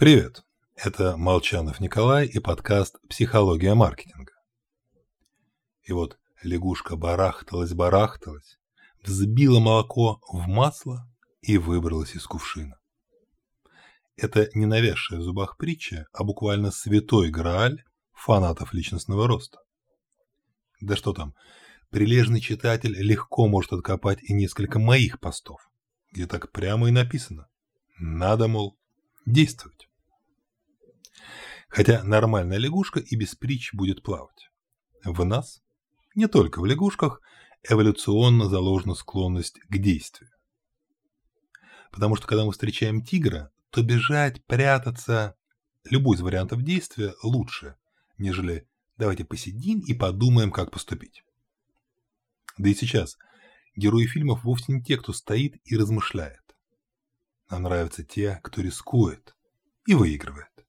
Привет! Это Молчанов Николай и подкаст «Психология маркетинга». И вот лягушка барахталась-барахталась, взбила молоко в масло и выбралась из кувшина. Это не навязшая в зубах притча, а буквально святой грааль фанатов личностного роста. Да что там, прилежный читатель легко может откопать и несколько моих постов, где так прямо и написано. Надо, мол, действовать. Хотя нормальная лягушка и без притч будет плавать. В нас, не только в лягушках, эволюционно заложена склонность к действию. Потому что когда мы встречаем тигра, то бежать, прятаться, любой из вариантов действия лучше, нежели давайте посидим и подумаем, как поступить. Да и сейчас герои фильмов вовсе не те, кто стоит и размышляет. Нам нравятся те, кто рискует и выигрывает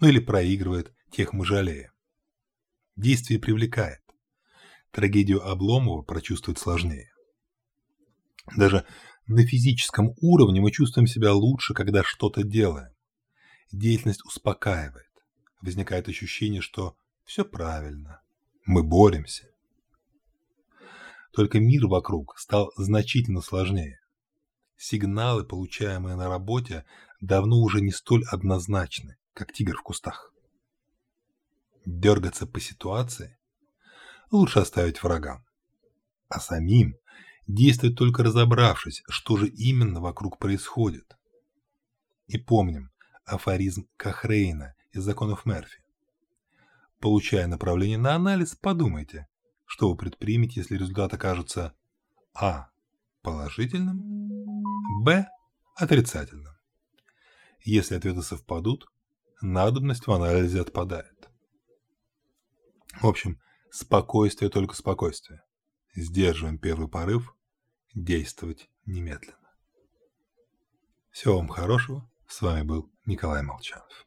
ну или проигрывает, тех мы жалеем. Действие привлекает. Трагедию Обломова прочувствовать сложнее. Даже на физическом уровне мы чувствуем себя лучше, когда что-то делаем. Деятельность успокаивает. Возникает ощущение, что все правильно. Мы боремся. Только мир вокруг стал значительно сложнее. Сигналы, получаемые на работе, давно уже не столь однозначны как тигр в кустах. Дергаться по ситуации лучше оставить врагам, а самим действовать только разобравшись, что же именно вокруг происходит. И помним афоризм Кахрейна из законов Мерфи. Получая направление на анализ, подумайте, что вы предпримете, если результат окажется А. положительным, Б. отрицательным. Если ответы совпадут, надобность в анализе отпадает. В общем, спокойствие только спокойствие. Сдерживаем первый порыв, действовать немедленно. Всего вам хорошего. С вами был Николай Молчанов.